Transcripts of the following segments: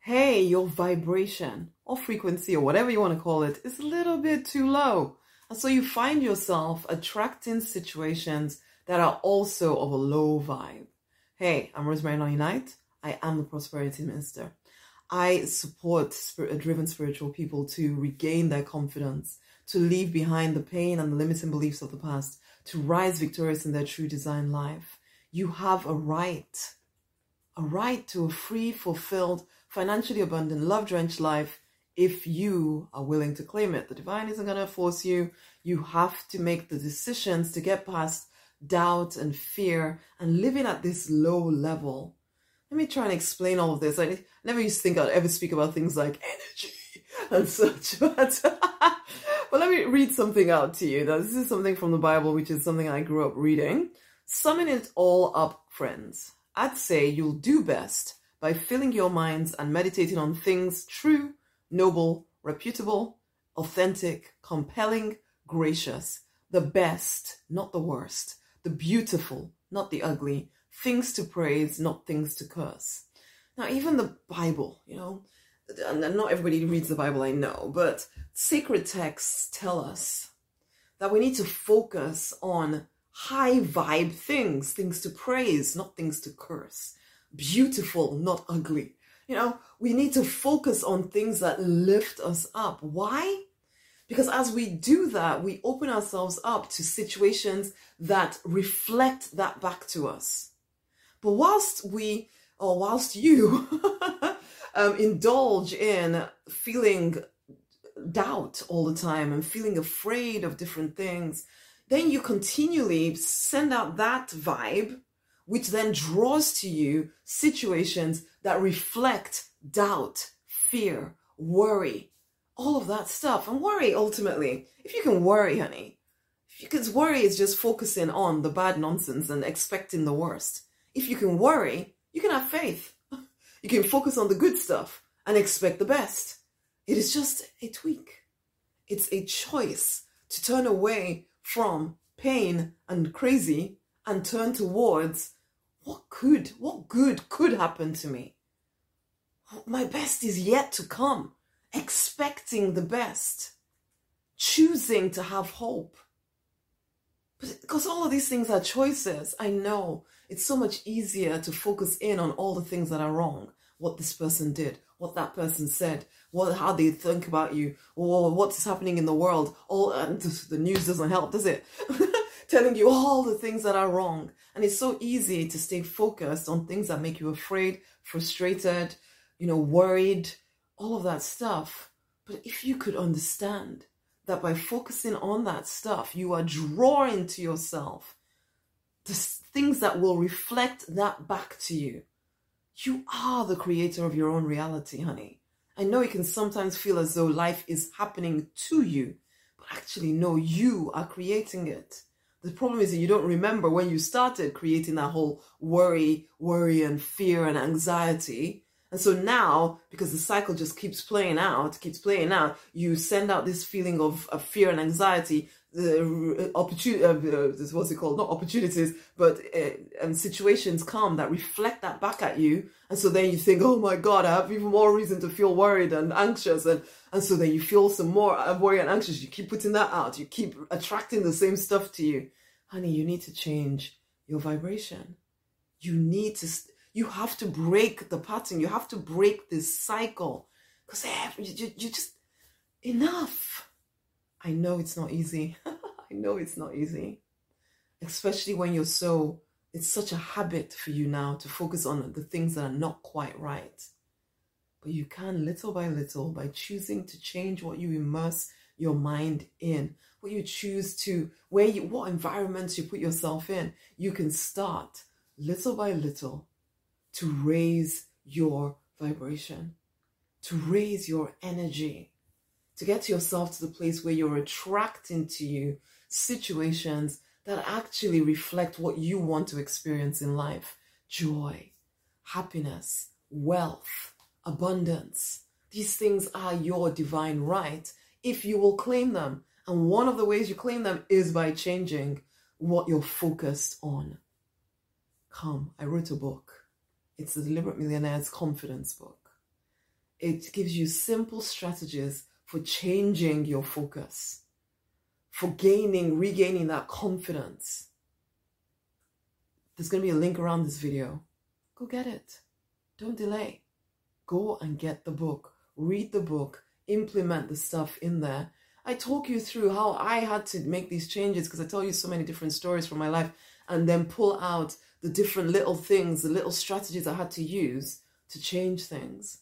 hey, your vibration or frequency or whatever you want to call it is a little bit too low. And so you find yourself attracting situations that are also of a low vibe. Hey, I'm Rosemary Lonnie Knight. I am the Prosperity Minister. I support spirit, driven spiritual people to regain their confidence, to leave behind the pain and the limiting beliefs of the past, to rise victorious in their true design life. You have a right, a right to a free, fulfilled, financially abundant, love drenched life if you are willing to claim it. The divine isn't going to force you. You have to make the decisions to get past doubt and fear and living at this low level. Let me try and explain all of this. I never used to think I'd ever speak about things like energy and such, but but let me read something out to you. Now, this is something from the Bible, which is something I grew up reading. Summing it all up, friends, I'd say you'll do best by filling your minds and meditating on things true, noble, reputable, authentic, compelling, gracious, the best, not the worst, the beautiful, not the ugly, things to praise, not things to curse. Now, even the Bible, you know, and not everybody reads the Bible, I know, but sacred texts tell us that we need to focus on high vibe things, things to praise, not things to curse beautiful, not ugly. You know, we need to focus on things that lift us up. Why? Because as we do that, we open ourselves up to situations that reflect that back to us. But whilst we, or whilst you, um, indulge in feeling doubt all the time and feeling afraid of different things, then you continually send out that vibe which then draws to you situations that reflect doubt, fear, worry, all of that stuff. And worry ultimately, if you can worry, honey, because worry is just focusing on the bad nonsense and expecting the worst. If you can worry, you can have faith. You can focus on the good stuff and expect the best. It is just a tweak. It's a choice to turn away from pain and crazy and turn towards what could, what good could happen to me? My best is yet to come, expecting the best, choosing to have hope. But because all of these things are choices, I know it's so much easier to focus in on all the things that are wrong. What this person did, what that person said, what how they think about you, or what's happening in the world. Uh, all and the news doesn't help, does it? telling you all the things that are wrong. And it's so easy to stay focused on things that make you afraid, frustrated, you know, worried, all of that stuff. But if you could understand that by focusing on that stuff, you are drawing to yourself the things that will reflect that back to you. You are the creator of your own reality, honey. I know it can sometimes feel as though life is happening to you, but actually, no, you are creating it. The problem is that you don't remember when you started creating that whole worry, worry, and fear and anxiety. And so now, because the cycle just keeps playing out, keeps playing out, you send out this feeling of, of fear and anxiety. The uh, opportunity, uh, uh what's it called? Not opportunities, but uh, and situations come that reflect that back at you. And so then you think, oh my God, I have even more reason to feel worried and anxious. And, and so then you feel some more uh, worried and anxious. You keep putting that out. You keep attracting the same stuff to you. Honey, you need to change your vibration. You need to, you have to break the pattern. You have to break this cycle because you, you, you just, enough. I know it's not easy. I know it's not easy. Especially when you're so it's such a habit for you now to focus on the things that are not quite right. But you can little by little by choosing to change what you immerse your mind in, what you choose to, where you, what environments you put yourself in, you can start little by little to raise your vibration, to raise your energy, to get yourself to the place where you're attracting to you situations that actually reflect what you want to experience in life joy, happiness, wealth, abundance. These things are your divine right if you will claim them. And one of the ways you claim them is by changing what you're focused on. Come, I wrote a book. It's the Deliberate Millionaire's Confidence book. It gives you simple strategies for changing your focus, for gaining, regaining that confidence. There's going to be a link around this video. Go get it. Don't delay. Go and get the book. Read the book. Implement the stuff in there. I talk you through how I had to make these changes because I tell you so many different stories from my life and then pull out the different little things, the little strategies I had to use to change things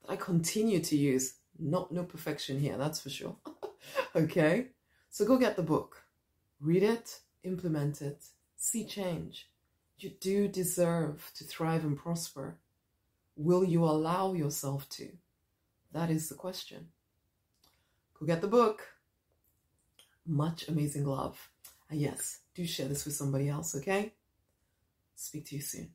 that I continue to use. Not no perfection here, that's for sure. okay? So go get the book, read it, implement it, see change. You do deserve to thrive and prosper. Will you allow yourself to? That is the question. Go get the book. Much amazing love. And yes, do share this with somebody else, okay? Speak to you soon.